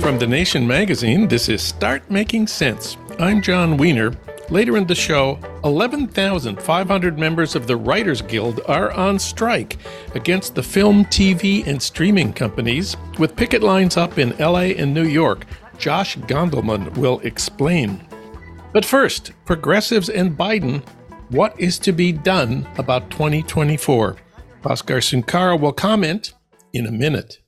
From The Nation magazine, this is Start Making Sense. I'm Jon Wiener. Later in the show, 11,500 members of the Writers Guild are on strike against the film, TV, and streaming companies, with picket lines up in LA and New York. Josh Gondelman will explain. But first, progressives and Biden, what is to be done about 2024? Bhaskar Sunkara will comment in a minute.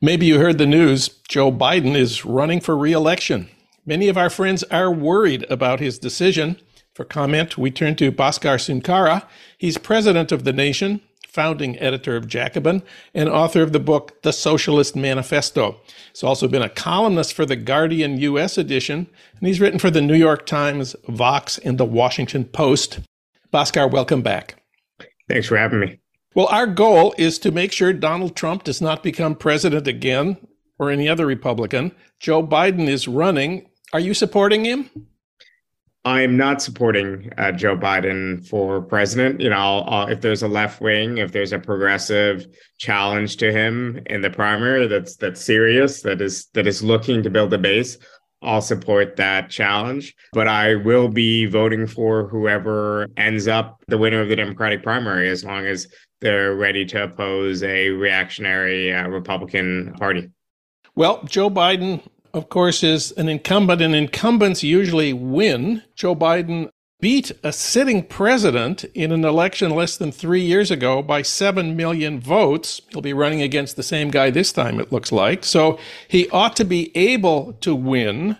Maybe you heard the news Joe Biden is running for re election. Many of our friends are worried about his decision. For comment, we turn to Bhaskar Sunkara. He's president of the nation, founding editor of Jacobin, and author of the book The Socialist Manifesto. He's also been a columnist for the Guardian US edition, and he's written for the New York Times, Vox, and the Washington Post. Bhaskar, welcome back. Thanks for having me. Well, our goal is to make sure Donald Trump does not become president again or any other Republican. Joe Biden is running. Are you supporting him? I am not supporting uh, Joe Biden for president. You know, I'll, I'll, if there's a left wing, if there's a progressive challenge to him in the primary that's that's serious, that is that is looking to build a base, I'll support that challenge. But I will be voting for whoever ends up the winner of the Democratic primary, as long as they're ready to oppose a reactionary uh, Republican Party. Well, Joe Biden, of course, is an incumbent, and incumbents usually win. Joe Biden beat a sitting president in an election less than three years ago by 7 million votes. He'll be running against the same guy this time, it looks like. So he ought to be able to win.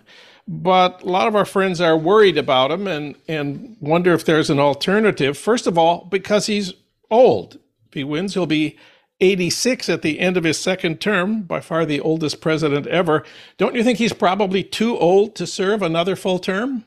But a lot of our friends are worried about him and, and wonder if there's an alternative. First of all, because he's old If he wins, he'll be 86 at the end of his second term, by far the oldest president ever. Don't you think he's probably too old to serve another full term?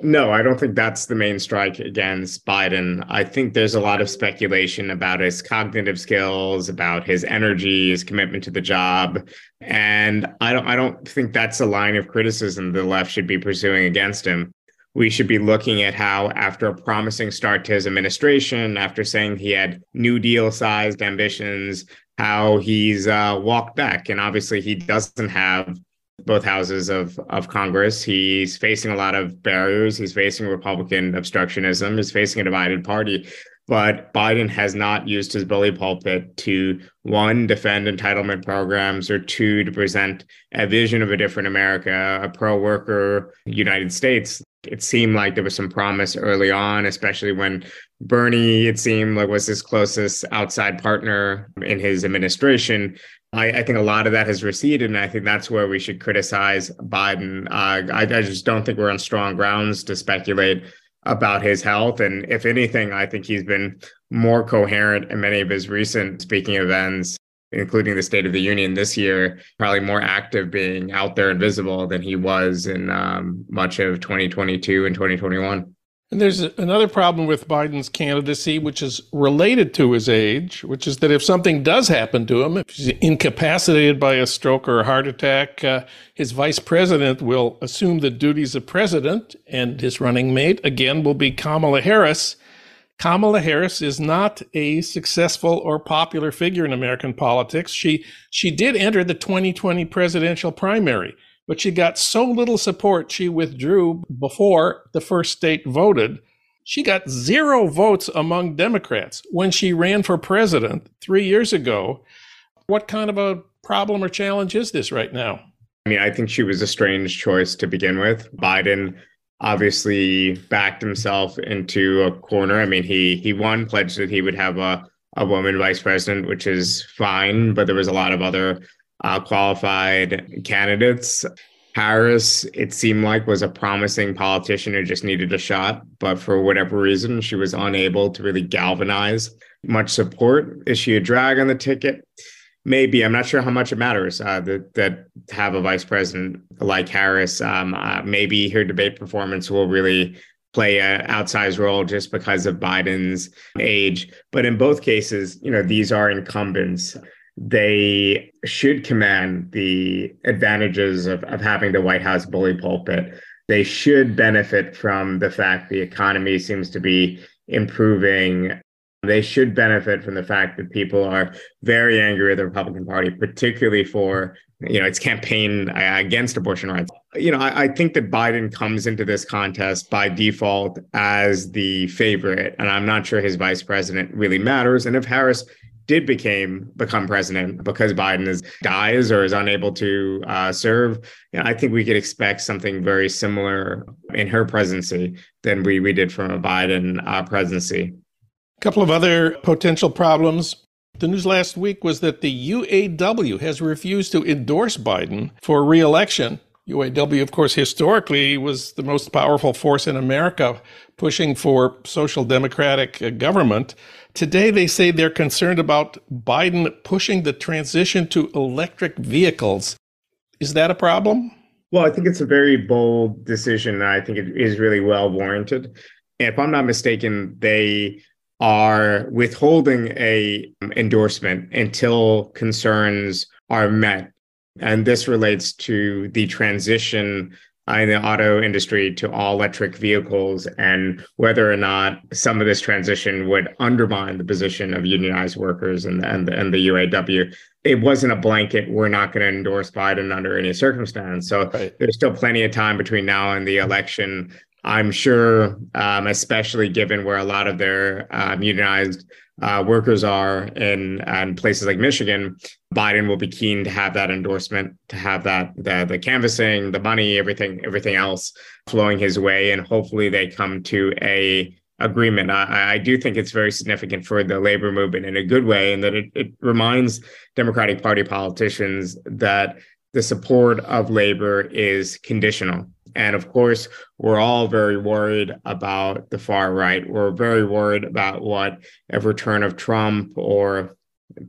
No, I don't think that's the main strike against Biden. I think there's a lot of speculation about his cognitive skills, about his energy, his commitment to the job, and I don't I don't think that's a line of criticism the left should be pursuing against him we should be looking at how, after a promising start to his administration, after saying he had New Deal sized ambitions, how he's uh, walked back. And obviously, he doesn't have both houses of, of Congress. He's facing a lot of barriers. He's facing Republican obstructionism. He's facing a divided party. But Biden has not used his bully pulpit to one, defend entitlement programs, or two, to present a vision of a different America, a pro worker United States it seemed like there was some promise early on, especially when Bernie, it seemed like was his closest outside partner in his administration. I, I think a lot of that has receded, and I think that's where we should criticize Biden. Uh, I, I just don't think we're on strong grounds to speculate about his health. And if anything, I think he's been more coherent in many of his recent speaking events including the State of the Union this year, probably more active being out there and visible than he was in um, much of 2022 and 2021. And there's another problem with Biden's candidacy, which is related to his age, which is that if something does happen to him, if he's incapacitated by a stroke or a heart attack, uh, his vice president will assume the duties of president, and his running mate, again, will be Kamala Harris. Kamala Harris is not a successful or popular figure in American politics. She she did enter the 2020 presidential primary, but she got so little support she withdrew before the first state voted. She got zero votes among Democrats when she ran for president 3 years ago. What kind of a problem or challenge is this right now? I mean, I think she was a strange choice to begin with. Biden obviously backed himself into a corner. I mean, he he won, pledged that he would have a a woman vice president, which is fine, but there was a lot of other uh, qualified candidates. Harris, it seemed like, was a promising politician who just needed a shot, but for whatever reason, she was unable to really galvanize much support. Is she a drag on the ticket? Maybe I'm not sure how much it matters uh, that that have a vice president like Harris. Um, uh, maybe her debate performance will really play an outsized role just because of Biden's age. But in both cases, you know, these are incumbents. They should command the advantages of, of having the White House bully pulpit. they should benefit from the fact the economy seems to be improving. They should benefit from the fact that people are very angry at the Republican Party, particularly for you know its campaign uh, against abortion rights. You know, I, I, think that Biden comes into this contest by default as the favorite, and I'm not sure his vice president really matters. And if Harris did became become president because Biden is dies or is unable to uh, serve, you know, I think we could expect something very similar in her presidency than we we did from a Biden uh, presidency. A couple of other potential problems. The news last week was that the UAW has refused to endorse Biden for reelection. UAW, of course, historically was the most powerful force in America pushing for social democratic uh, government. Today, they say they're concerned about Biden pushing the transition to electric vehicles. Is that a problem? Well, I think it's a very bold decision. I think it is really well warranted. If I'm not mistaken, they are withholding a um, endorsement until concerns are met. And this relates to the transition in the auto industry to all electric vehicles and whether or not some of this transition would undermine the position of unionized workers and, and, and the UAW. It wasn't a blanket, we're not going to endorse Biden under any circumstance. So right. there's still plenty of time between now and the election. I'm sure, um, especially given where a lot of their um, unionized uh, workers are in, in places like Michigan, Biden will be keen to have that endorsement, to have that the the canvassing, the money, everything, everything else flowing his way, and hopefully they come to a agreement. I, I do think it's very significant for the labor movement in a good way, and that it, it reminds Democratic Party politicians that the support of labor is conditional and of course, we're all very worried about the far right. We're very worried about what a return of Trump or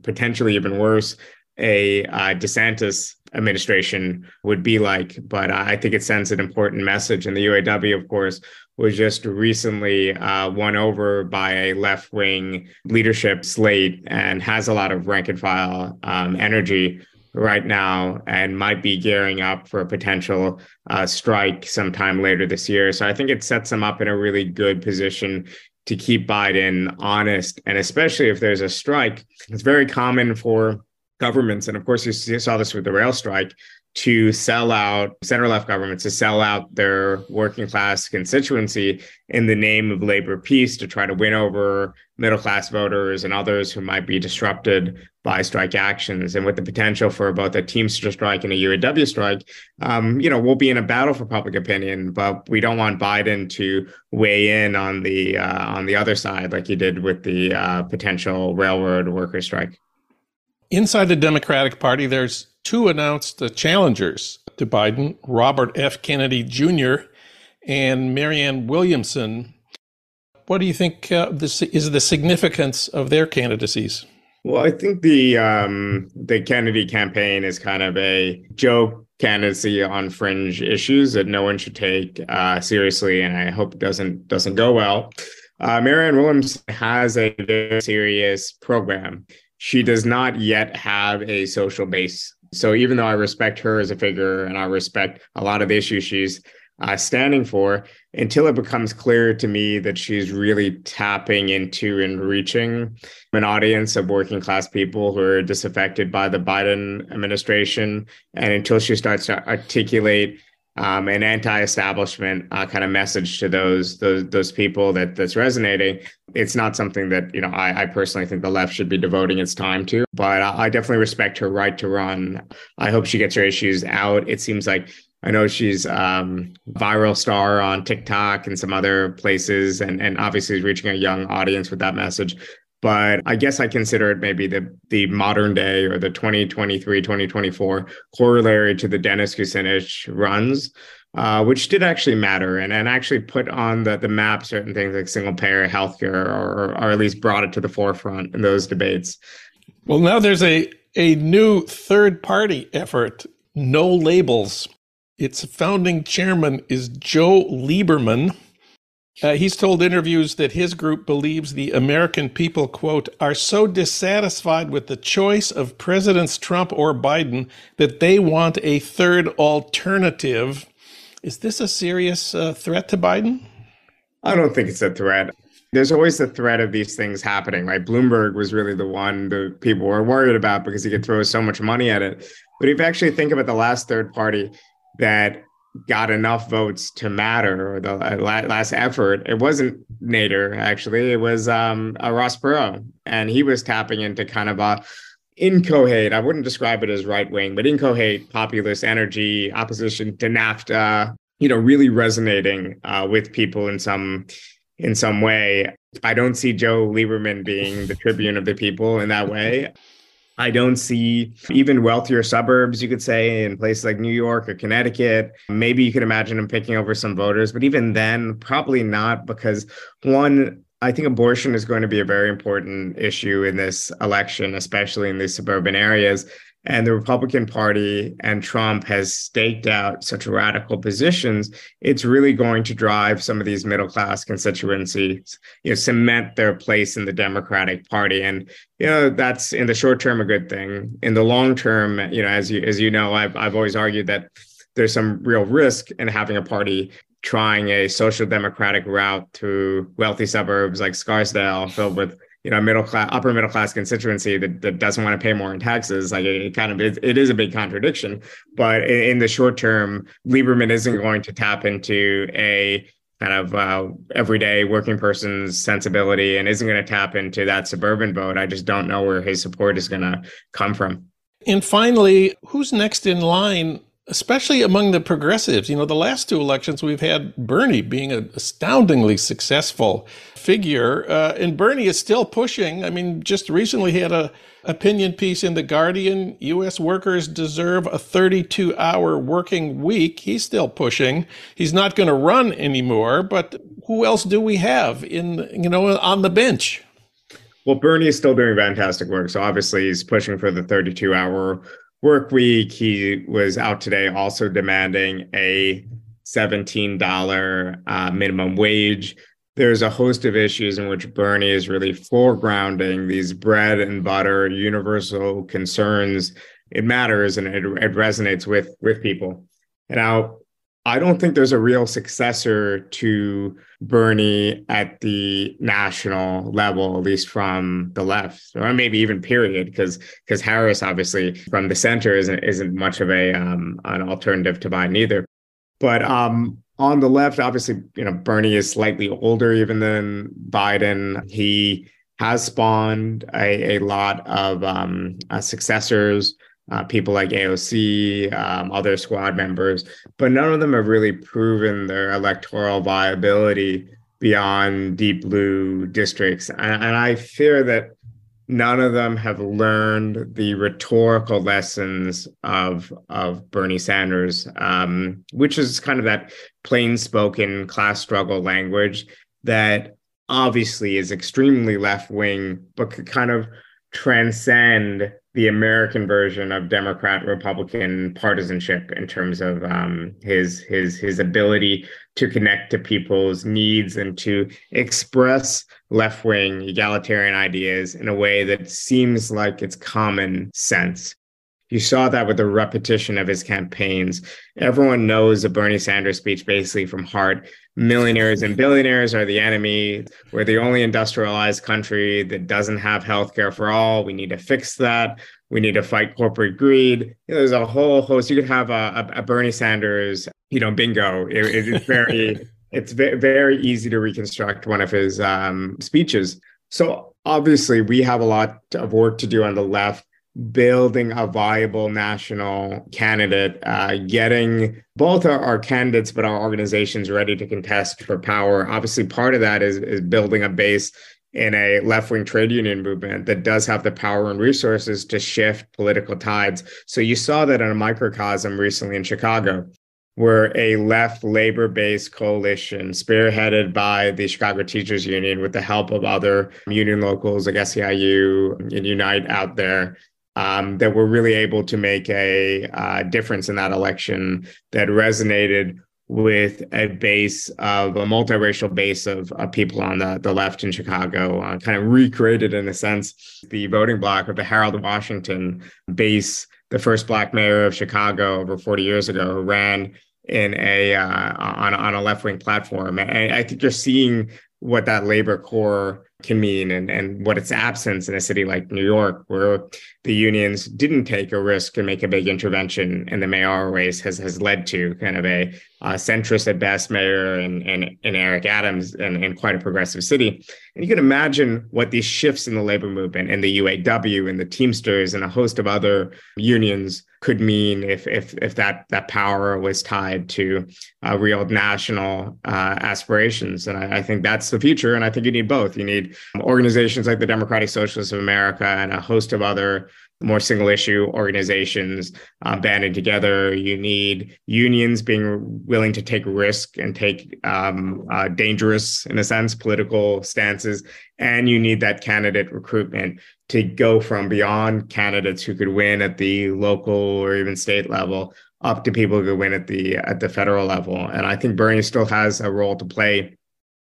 potentially even worse, a uh, DeSantis administration would be like. But I think it sends an important message. And the UAW, of course, was just recently uh, won over by a left wing leadership slate and has a lot of rank and file um, energy right now and might be gearing up for a potential uh, strike sometime later this year. So I think it sets them up in a really good position to keep Biden honest. And especially if there's a strike, it's very common for governments. And of course, you saw this with the rail strike to sell out center left governments to sell out their working class constituency in the name of labor peace to try to win over middle class voters and others who might be disrupted by strike actions. And with the potential for both a teamster strike and a uaw strike um, you know we'll be in a battle for public opinion but we don't want biden to weigh in on the uh, on the other side like he did with the uh, potential railroad worker strike inside the democratic party there's two announced uh, challengers to Biden Robert F. Kennedy Jr. and Marianne Williamson. What do you think uh, this is the significance of their candidacies? Well, I think the um, the Kennedy campaign is kind of a joke candidacy on fringe issues that no one should take uh, seriously, and I hope it doesn't doesn't go well. Uh, Marianne Williams has a very serious program. She does not yet have a social base. So even though I respect her as a figure and I respect a lot of the issues she's uh, standing for, until it becomes clear to me that she's really tapping into and reaching an audience of working class people who are disaffected by the Biden administration, and until she starts to articulate um, an anti-establishment uh, kind of message to those those those people that that's resonating. It's not something that you know I, I personally think the left should be devoting its time to, but I, I definitely respect her right to run. I hope she gets her issues out. It seems like I know she's um, viral star on TikTok and some other places, and and obviously reaching a young audience with that message but I guess I consider it maybe the the modern day or the 2023 2024 corollary to the Dennis Kucinich runs, uh, which did actually matter and, and actually put on the, the map certain things like single payer healthcare or, or at least brought it to the forefront in those debates. Well, now there's a, a new third party effort, No Labels. Its founding chairman is Joe Lieberman. Uh, he's told interviews that his group believes the American people, quote, are so dissatisfied with the choice of Presidents Trump or Biden that they want a third alternative. Is this a serious uh, threat to Biden? I don't think it's a threat. There's always the threat of these things happening, right? Bloomberg was really the one that people were worried about because he could throw so much money at it. But if you actually think about the last third party that got enough votes to matter or the uh, last effort. It wasn't nader actually. It was um uh, ross perot. And he was tapping into kind of a inchoate i wouldn't describe it as right wing but inchoate populist energy opposition to nafta you know really resonating uh, with people in some in some way. I don't see joe lieberman being the tribune of the people in that way I don't see even wealthier suburbs, you could say, in places like New York or Connecticut. Maybe you could imagine him picking over some voters, but even then, probably not, because one, I think abortion is going to be a very important issue in this election, especially in these suburban areas and the Republican Party and Trump has staked out such radical positions, it's really going to drive some of these middle class constituencies, you know, cement their place in the Democratic Party. And, you know, that's in the short term a good thing. In the long term, you know, as you as you know, I've I've always argued that there's some real risk in having a party trying a social democratic route through wealthy suburbs like Scarsdale filled with you know middle class upper middle class constituency that, that doesn't want to pay more in taxes like it, it kind of it, is a big contradiction. But in, in, the short term lieberman isn't going to tap into a kind of uh, everyday working person's sensibility and isn't going to tap into that suburban vote. I just don't know where his support is going to come from. And finally who's next in line especially among the progressives. You know, the last two elections, we've had Bernie being an astoundingly successful figure, uh, and Bernie is still pushing. I mean, just recently he had a opinion piece in the Guardian: U.S. workers deserve a 32-hour working week. He's still pushing. He's not going to run anymore. But who else do we have in you know on the bench? Well, Bernie is still doing fantastic work. So obviously he's pushing for the 32-hour work week. He was out today also demanding a $17 uh, minimum wage. There's a host of issues in which Bernie is really foregrounding these bread and butter universal concerns. It matters and it, it resonates with with people. And now I don't think there's a real successor to Bernie at the national level, at least from the left, or maybe even period, because because Harris obviously from the center isn't isn't much of a um, an alternative to Biden either. But um, on the left, obviously, you know, Bernie is slightly older even than Biden. He has spawned a, a lot of um, uh, successors uh, people like AOC, um, other squad members, but none of them have really proven their electoral viability beyond deep blue districts. And, and I fear that none of them have learned the rhetorical lessons of of Bernie Sanders, um, which is kind of that plain spoken class struggle language that obviously is extremely left wing, but could kind of transcend the American version of Democrat Republican partisanship in terms of um, his his his ability to connect to people's needs and to express left wing egalitarian ideas in a way that seems like it's common sense. You saw that with the repetition of his campaigns. Everyone knows a Bernie Sanders speech basically from heart. Millionaires and billionaires are the enemy. We're the only industrialized country that doesn't have healthcare for all. We need to fix that. We need to fight corporate greed. You know, there's a whole host. You could have a, a, a Bernie Sanders, you know, bingo. It, it's very, it's very easy to reconstruct one of his um, speeches. So obviously, we have a lot of work to do on the left building a viable national candidate, uh, getting both our, our, candidates but our organizations ready to contest for power. Obviously, part of that is, is building a base in a left wing trade union movement that does have the power and resources to shift political tides. So you saw that in a microcosm recently in Chicago. Where a left labor based coalition spearheaded by the Chicago Teachers Union with the help of other union locals like SEIU and Unite out there um, that were really able to make a uh, difference in that election that resonated with a base of a multiracial base of, of people on the, the left in Chicago, uh, kind of recreated in a sense the voting bloc of the Harold Washington base, the first black mayor of Chicago over 40 years ago, who ran in a uh, on on a left wing platform. And I think you're seeing what that labor core can mean and, and what its absence in a city like New York, where the unions didn't take a risk and make a big intervention in the mayoral race, has has led to kind of a, a centrist at best mayor and, and, and Eric Adams and, and quite a progressive city. And you can imagine what these shifts in the labor movement and the UAW and the Teamsters and a host of other unions could mean if if if that that power was tied to uh, real national uh, aspirations. And I, I, think that's the future. And I think you need both. You need organizations like the Democratic Socialists of America and a host of other more single issue organizations uh, banding together. You need unions being willing to take risk and take um, uh, dangerous, in a sense, political stances. And you need that candidate recruitment to go from beyond candidates who could win at the local or even state level up to people who could win at the at the federal level. And I think Bernie still has a role to play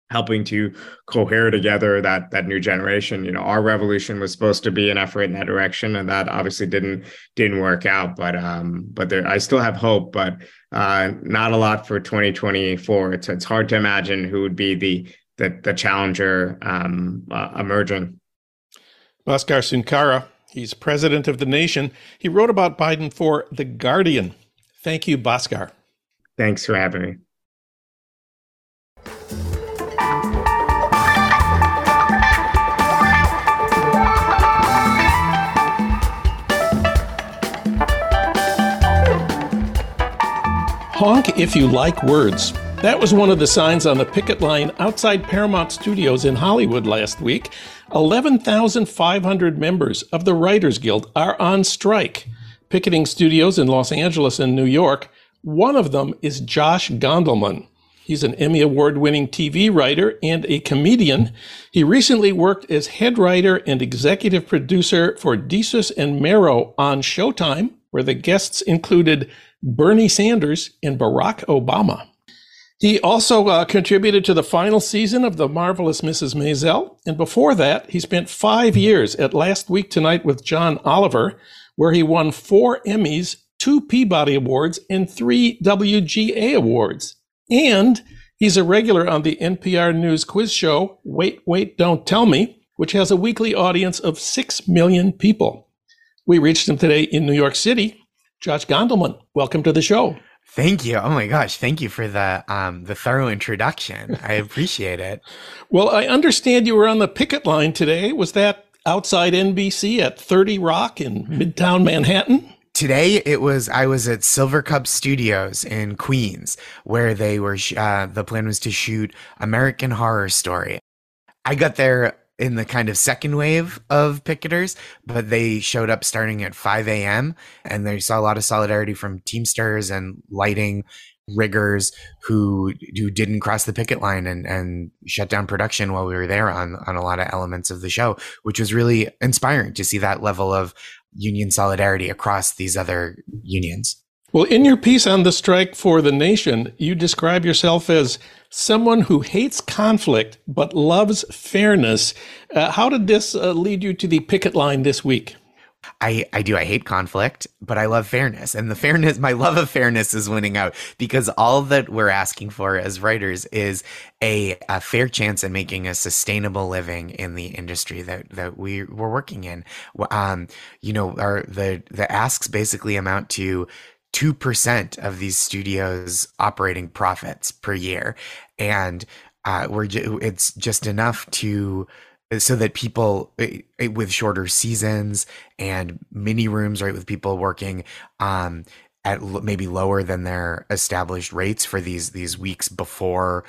helping to cohere together that that new generation. You know our revolution was supposed to be an effort in that direction and that obviously didn't didn't work out but um but there i still have hope but uh not a lot for 2024 it's it's hard to imagine who would be the the, the challenger um uh, emerging. Bhaskar Sunkara he's president of the nation. He wrote about biden for the guardian. Thank you Bhaskar. Thanks for having me Honk if you like words. That was one of the signs on the picket line outside Paramount Studios in Hollywood last week. 11,500 members of the Writers Guild are on strike, picketing studios in Los Angeles and New York. One of them is Josh Gondelman. He's an Emmy Award winning TV writer and a comedian. He recently worked as head writer and executive producer for Desus and Mero on Showtime, where the guests included Bernie Sanders and Barack Obama. He also uh, contributed to the final season of The Marvelous Mrs. Maisel. And before that, he spent five years at Last Week Tonight with John Oliver, where he won four Emmys, two Peabody Awards, and three WGA Awards. And he's a regular on the NPR News quiz show, Wait, Wait, Don't Tell Me, which has a weekly audience of 6 million people. We reached him today in New York City Josh Gondelman, welcome to the show. Thank you. Oh my gosh, thank you for the um, the thorough introduction. I appreciate it. Well, I understand you were on the picket line today. Was that outside NBC at 30 Rock in Midtown Manhattan? Today it was I was at Silvercup Studios in Queens where they were uh, the plan was to shoot American Horror Story. I got there in the kind of second wave of picketers, but they showed up starting at 5 a.m. and they saw a lot of solidarity from Teamsters and lighting riggers who who didn't cross the picket line and and shut down production while we were there on on a lot of elements of the show, which was really inspiring to see that level of union solidarity across these other unions. Well, in your piece on the strike for the nation, you describe yourself as someone who hates conflict but loves fairness. Uh, how did this uh, lead you to the picket line this week? I, I do. I hate conflict, but I love fairness. And the fairness, my love of fairness is winning out because all that we're asking for as writers is a, a fair chance at making a sustainable living in the industry that, that we were working in. Um, you know, our, the, the asks basically amount to 2% of these studios operating profits per year. And uh, we're it's just enough to so that people eh, eh, with shorter seasons and mini rooms right with people working um at maybe lower than their established rates for these these weeks before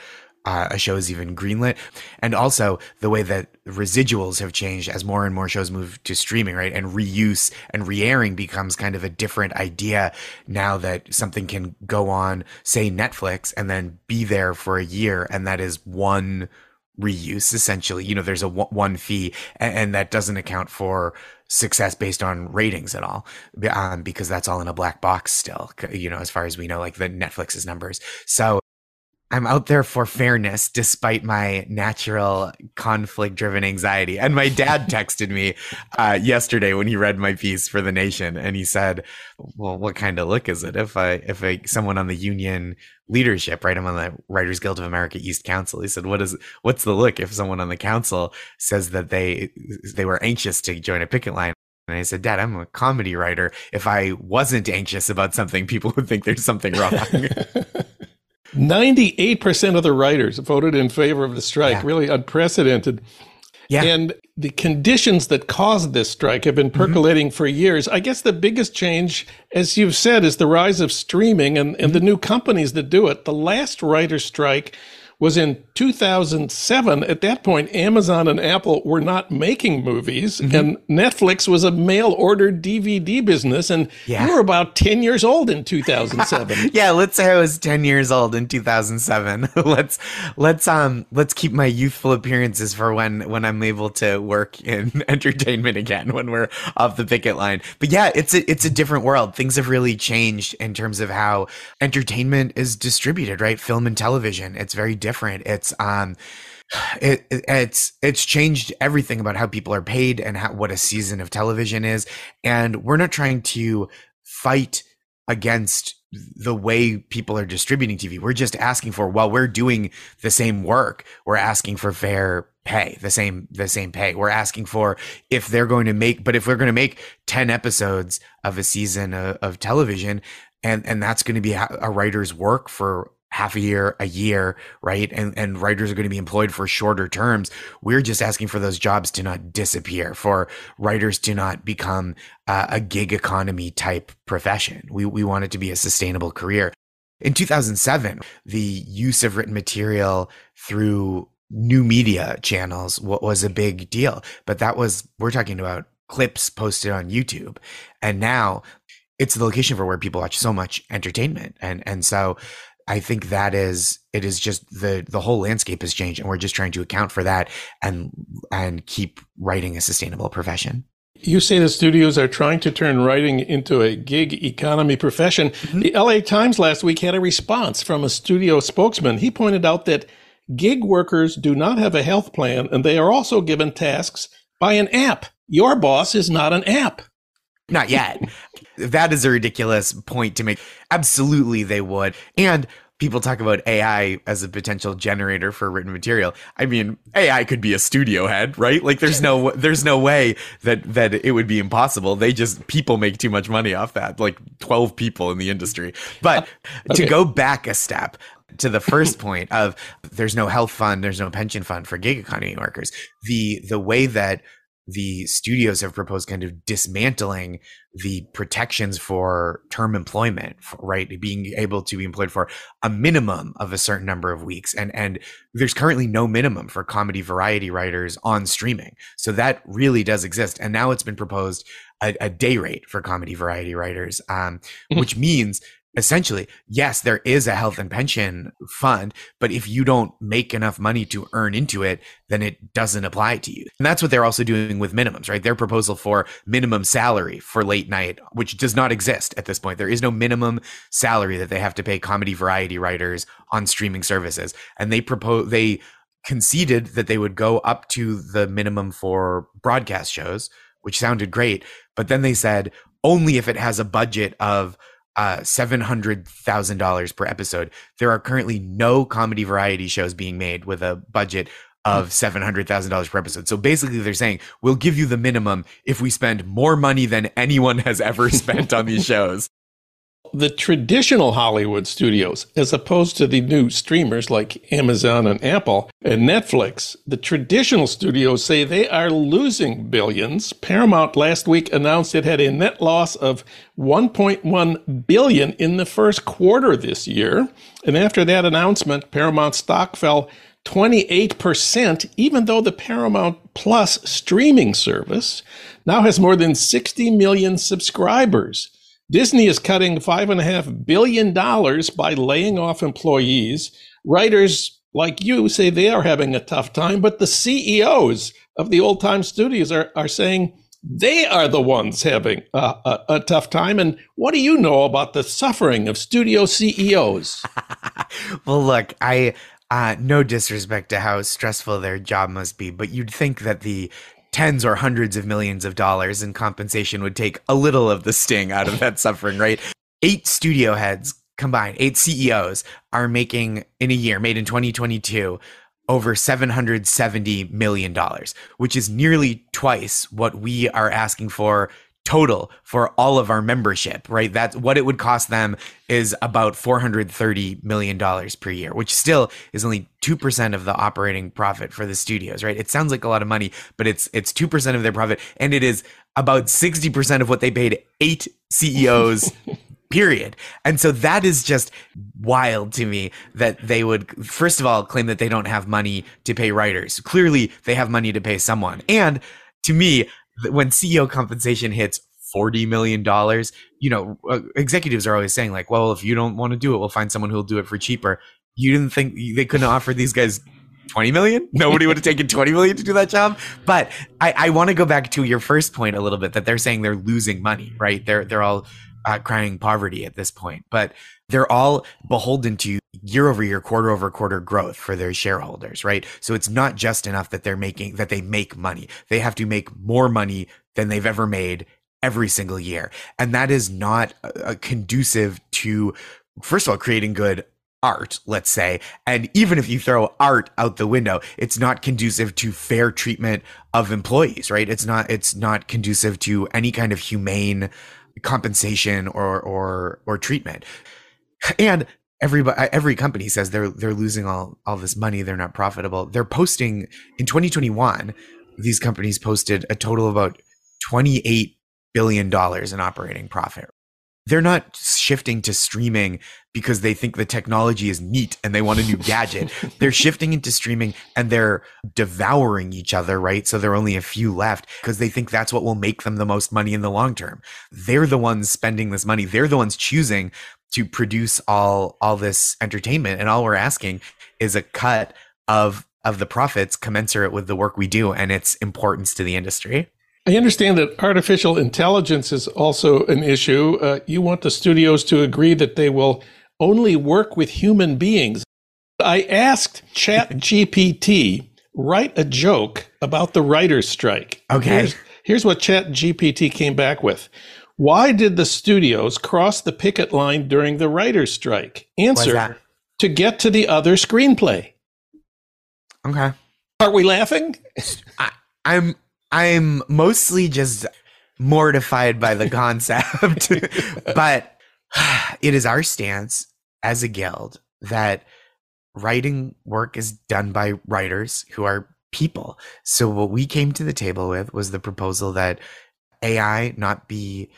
uh, a show is even greenlit, and also the way that residuals have changed as more and more shows move to streaming, right? And reuse and re-airing becomes kind of a different idea now that something can go on, say Netflix, and then be there for a year, and that is one reuse essentially. You know, there's a one fee, and, that doesn't account for success based on ratings at all um, because that's all in a black box still you know as far as we know like the netflix's numbers so I'm out there for fairness despite my natural conflict driven anxiety. And my dad texted me uh, yesterday when he read my piece for the nation and he said, well, what kind of look is it if I, if I, someone on the union leadership, right? I'm on the Writers Guild of America East Council. He said, what is, what's the look if someone on the council says that they, they were anxious to join a picket line? And I said, Dad, I'm a comedy writer. If I wasn't anxious about something, people would think there's something wrong. 98% of the writers voted in favor of the strike, yeah. really unprecedented. Yeah. And the conditions that caused this strike have been mm-hmm. percolating mm-hmm. for years. I guess the biggest change, as you've said, is the rise of streaming and, and mm-hmm. the new companies that do it. The last writer strike was in 2007. At that point, Amazon and Apple were not making movies, mm-hmm. and Netflix was a mail order DVD business. And yeah. you were about 10 years old in 2007. yeah, let's say I was 10 years old in 2007. let's let's um let's keep my youthful appearances for when when I'm able to work in entertainment again when we're off the picket line. But yeah, it's a it's a different world. Things have really changed in terms of how entertainment is distributed, right? Film and television. It's very different. It's um it, it, it's it's changed everything about how people are paid and how, what a season of television is and we're not trying to fight against the way people are distributing TV. We're just asking for while we're doing the same work, we're asking for fair pay, the same the same pay. We're asking for if they're going to make but if we're going to make 10 episodes of a season of, of television and and that's going to be a writer's work for half a year, a year, right? And and writers are going to be employed for shorter terms. We're just asking for those jobs to not disappear, for writers to not become uh, a gig economy type profession. We we want it to be a sustainable career. In 2007, the use of written material through new media channels was a big deal, but that was we're talking about clips posted on YouTube. And now it's the location for where people watch so much entertainment. And and so I think that is it is just the the whole landscape has changed and we're just trying to account for that and and keep writing a sustainable profession. You say the studios are trying to turn writing into a gig economy profession. Mm-hmm. The LA Times last week had a response from a studio spokesman. He pointed out that gig workers do not have a health plan and they are also given tasks by an app. Your boss is not an app. Not yet. that is a ridiculous point to make. Absolutely, they would. And people talk about AI as a potential generator for written material. I mean, AI could be a studio head, right? Like there's no there's no way that that it would be impossible. They just people make too much money off that. Like 12 people in the industry. But okay. to go back a step, to the first point of there's no health fund, there's no pension fund for gig economy workers. The the way that the studios have proposed kind of dismantling the protections for term employment, right? Being able to be employed for a minimum of a certain number of weeks. And, and there's currently no minimum for comedy variety writers on streaming. So that really does exist. And now it's been proposed a, a day rate for comedy variety writers, um, mm-hmm. which means essentially, yes, there is a health and pension fund, but if you don't make enough money to earn into it, then it doesn't apply to you. And that's what they're also doing with minimums, right? Their proposal for minimum salary for late night, which does not exist at this point. There is no minimum salary that they have to pay comedy variety writers on streaming services. And they propose, they conceded that they would go up to the minimum for broadcast shows, which sounded great. But then they said only if it has a budget of uh, $700,000 per episode. There are currently no comedy variety shows being made with a budget of $700,000 per episode. So basically, they're saying, we'll give you the minimum if we spend more money than anyone has ever spent on these shows the traditional Hollywood studios, as opposed to the new streamers like Amazon and Apple and Netflix, the traditional studios say they are losing billions. Paramount last week announced it had a net loss of 1.1 billion in the first quarter this year. And after that announcement, Paramount stock fell 28%, even though the Paramount Plus streaming service now has more than 60 million subscribers. Disney is cutting $5.5 billion by laying off employees. Writers like you say they are having a tough time, but the CEOs of the old time studios are, are saying they are the ones having a, a, a, tough time. And what do you know about the suffering of studio CEOs? well, look, I uh, no disrespect to how stressful their job must be, but you'd think that the tens or hundreds of millions of dollars in compensation would take a little of the sting out of that suffering, right? Eight studio heads combined, eight CEOs are making in a year, made in 2022, over $770 million, which is nearly twice what we are asking for total for all of our membership, right? That's what it would cost them is about $430 million per year, which still is only 2% of the operating profit for the studios, right? It sounds like a lot of money, but it's it's 2% of their profit and it is about 60% of what they paid eight CEOs period. And so that is just wild to me that they would, first of all, claim that they don't have money to pay writers. Clearly, they have money to pay someone. And to me, when CEO compensation hits $40 million, you know, uh, executives are always saying, like, well, if you don't want to do it, we'll find someone who'll do it for cheaper. You didn't think they couldn't offer these guys 20 million? Nobody would have taken 20 million to do that job. But I, I want to go back to your first point a little bit that they're saying they're losing money, right? They're they're all uh, crying poverty at this point, but they're all beholden to year over year, quarter over quarter growth for their shareholders, right? So it's not just enough that they're making, that they make money. They have to make more money than they've ever made every single year. And that is not uh, conducive to, first of all, creating good art, let's say. And even if you throw art out the window, it's not conducive to fair treatment of employees, right? It's not, it's not conducive to any kind of humane compensation or or or treatment. And everybody uh, every company says they're they're losing all all this money, they're not profitable. They're posting in 2021, these companies posted a total of about 28 billion dollars in operating profit they're not shifting to streaming because they think the technology is neat and they want a new gadget. they're shifting into streaming and they're devouring each other, right? So there are only a few left because they think that's what will make them the most money in the long term. They're the ones spending this money. They're the ones choosing to produce all all this entertainment and all we're asking is a cut of of the profits commensurate with the work we do and its importance to the industry. I understand that artificial intelligence is also an issue. Uh, you want the studios to agree that they will only work with human beings. I asked ChatGPT write a joke about the writers' strike. Okay. Here's, here's what ChatGPT came back with. Why did the studios cross the picket line during the writers' strike? Answer: To get to the other screenplay. Okay. Are we laughing? I, I'm I'm mostly just mortified by the concept, but it is our stance as a guild that writing work is done by writers who are people. So what we came to the table with was the proposal that AI not be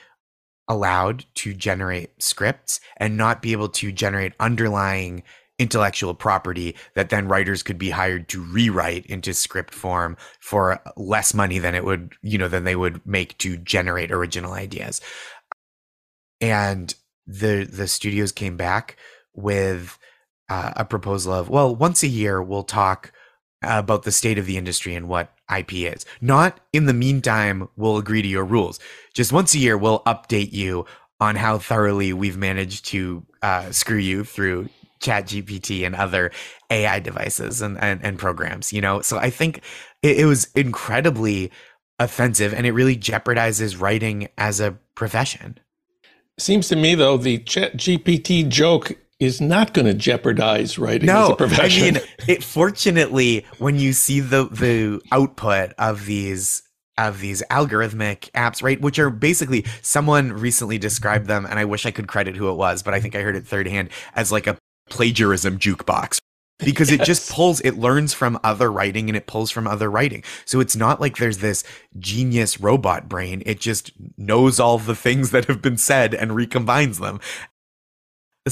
allowed to generate scripts and not be able to generate underlying intellectual property that then writers could be hired to rewrite into script form for less money than it would, you know, than they would make to generate original ideas. And the the studios came back with uh, a proposal of, well, once a year we'll talk about the state of the industry and what IP is. Not in the meantime, we'll agree to your rules. Just once a year, we'll update you on how thoroughly we've managed to uh, screw you through chat gpt and other ai devices and, and, and programs you know so i think it, it was incredibly offensive and it really jeopardizes writing as a profession seems to me though the chat gpt joke is not going to jeopardize writing no, as a profession. I mean, it, fortunately, when you see the the output of these of these algorithmic apps, right? Which are basically someone recently described them, and I wish I could credit who it was, but I think I heard it third hand as like a plagiarism jukebox because yes. it just pulls it learns from other writing and it pulls from other writing so it's not like there's this genius robot brain it just knows all the things that have been said and recombines them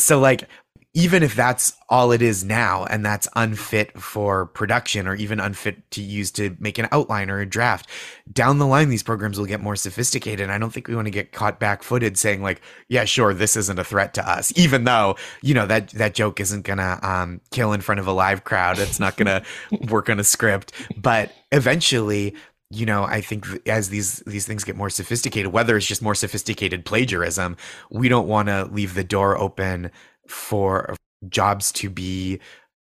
so like even if that's all it is now and that's unfit for production or even unfit to use to make an outline or a draft down the line these programs will get more sophisticated. And i don't think we want to get caught back-footed saying like yeah sure this isn't a threat to us even though you know that that joke isn't gonna um, kill in front of a live crowd. It's not gonna work on a script. But eventually you know, I think as these these things get more sophisticated, whether it's just more sophisticated plagiarism, we don't want to leave the door open for jobs to be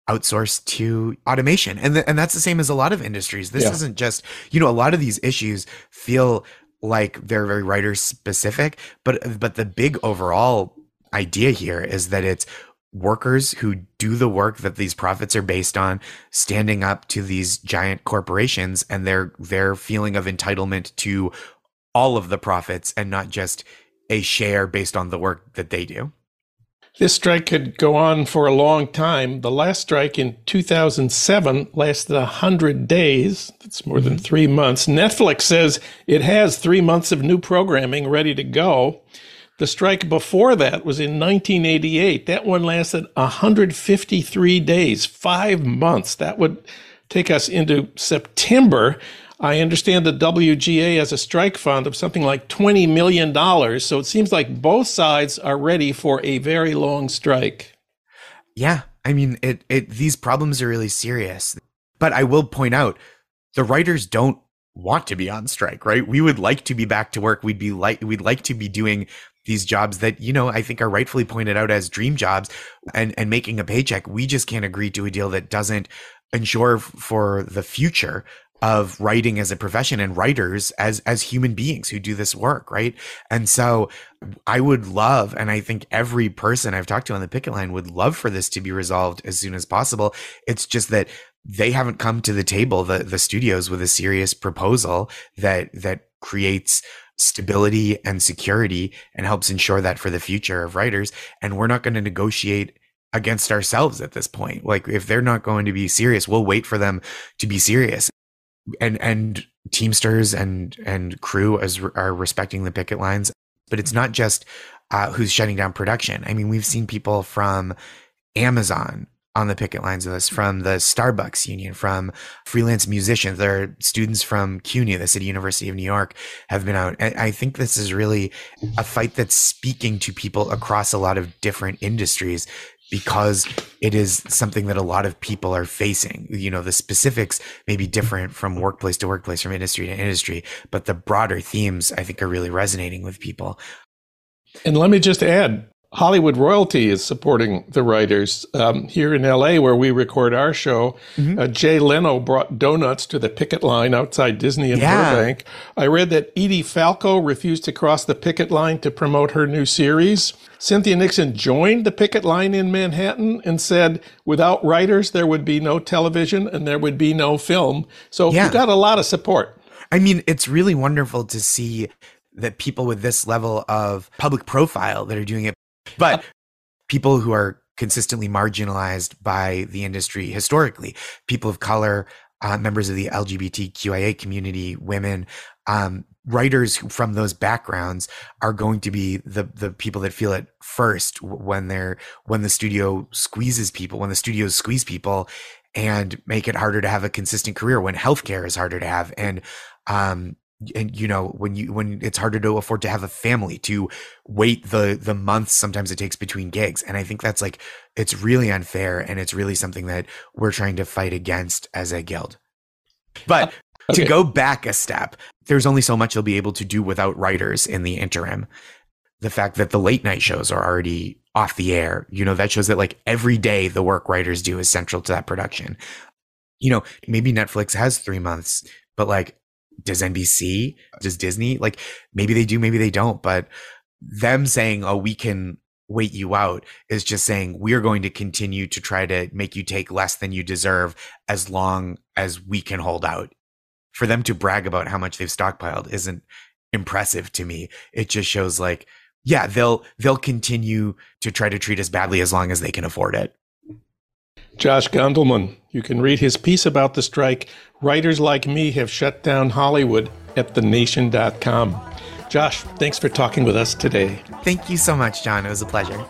outsourced to automation. And th- and that's the same as a lot of industries. This Yeah. isn't just, you know, a lot of these issues feel like they're very writer specific, but but the big overall idea here is that it's workers who do the work that these profits are based on standing up to these giant corporations and their their feeling of entitlement to all of the profits and not just a share based on the work that they do. This strike could go on for a long time. The last strike in 2007 lasted 100 days. That's more than mm-hmm. three months. Netflix says it has three months of new programming ready to go. The strike before that was in 1988. That one lasted 153 days, five months. That would take us into September. I understand the WGA has a strike fund of something like $20 million. So it seems like both sides are ready for a very long strike. Yeah, I mean, it it these problems are really serious. But I will point out the writers don't want to be on strike, right? We would like to be back to work. We'd be like we'd like to be doing these jobs that, you know, I think are rightfully pointed out as dream jobs and and making a paycheck. We just can't agree to a deal that doesn't ensure for the future of writing as a profession and writers as as human beings who do this work, right? And so I would love, and I think every person I've talked to on the picket line would love for this to be resolved as soon as possible. It's just that they haven't come to the table, the the studios, with a serious proposal that that creates stability and security and helps ensure that for the future of writers. And we're not going to negotiate against ourselves at this point. Like if they're not going to be serious, we'll wait for them to be serious. And and Teamsters and and crew as are respecting the picket lines, but it's not just uh, who's shutting down production. I mean, we've seen people from Amazon on the picket lines with us, from the Starbucks Union, from freelance musicians. There are students from CUNY, the City University of New York, have been out. I I think this is really a fight that's speaking to people across a lot of different industries because it is something that a lot of people are facing. You know, the specifics may be different from workplace to workplace, from industry to industry, but the broader themes I think are really resonating with people. And let me just add Hollywood Royalty is supporting the writers. Um, here in LA, where we record our show, uh, Jay Leno brought donuts to the picket line outside Disney in Yeah. Burbank. I read that Edie Falco refused to cross the picket line to promote her new series. Cynthia Nixon joined the picket line in Manhattan and said, without writers, there would be no television and there would be no film. So Yeah. you got a lot of support. I mean, it's really wonderful to see that people with this level of public profile that are doing it, but people who are consistently marginalized by the industry historically, people of color, uh, members of the LGBTQIA community, women, um, writers from those backgrounds are going to be the the people that feel it first when they're when the studio squeezes people, when the studios squeeze people and make it harder to have a consistent career, when healthcare is harder to have, and um and you know when you when it's harder to afford to have a family to wait the the months sometimes it takes between gigs and i think that's like it's really unfair and it's really something that we're trying to fight against as a guild. But Okay. to go back a step there's only so much you'll be able to do without writers in the interim. The fact that the late night shows are already off the air you know that shows that like every day the work writers do is central to that production. You know maybe netflix has three months but like does nbc does disney like maybe they do maybe they don't but them saying oh we can wait you out is just saying we're going to continue to try to make you take less than you deserve as long as we can hold out. For them to brag about how much they've stockpiled isn't impressive to me. It just shows like yeah they'll they'll continue to try to treat us badly as long as they can afford it Josh Gondelman. You can read his piece about the strike. Writers like me have shut down Hollywood at thenation.com. Josh, thanks for talking with us today. thank you so much jon it was a pleasure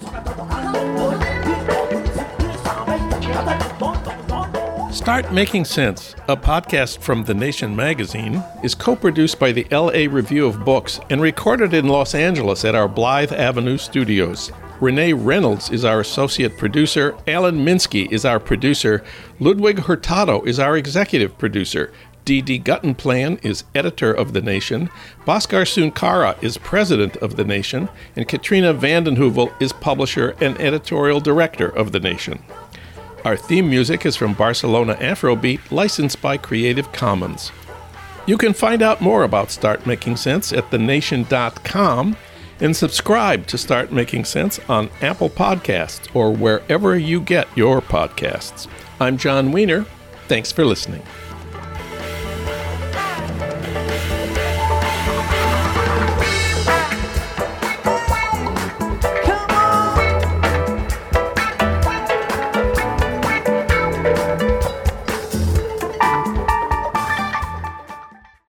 Start Making Sense, a podcast from The Nation magazine, is co produced by the LA Review of Books and recorded in Los Angeles at our Blythe Avenue studios. Renee Reynolds is our associate producer. Alan Minsky is our producer. Ludwig Hurtado is our executive producer. Didi Guttenplan is editor of The Nation, Bhaskar Sunkara is president of The Nation, and Katrina vanden Heuvel is publisher and editorial director of The Nation. Our theme music is from Barcelona Afrobeat, licensed by Creative Commons. You can find out more about Start Making Sense at thenation.com and subscribe to Start Making Sense on Apple Podcasts or wherever you get your podcasts. I'm Jon Wiener. Thanks for listening.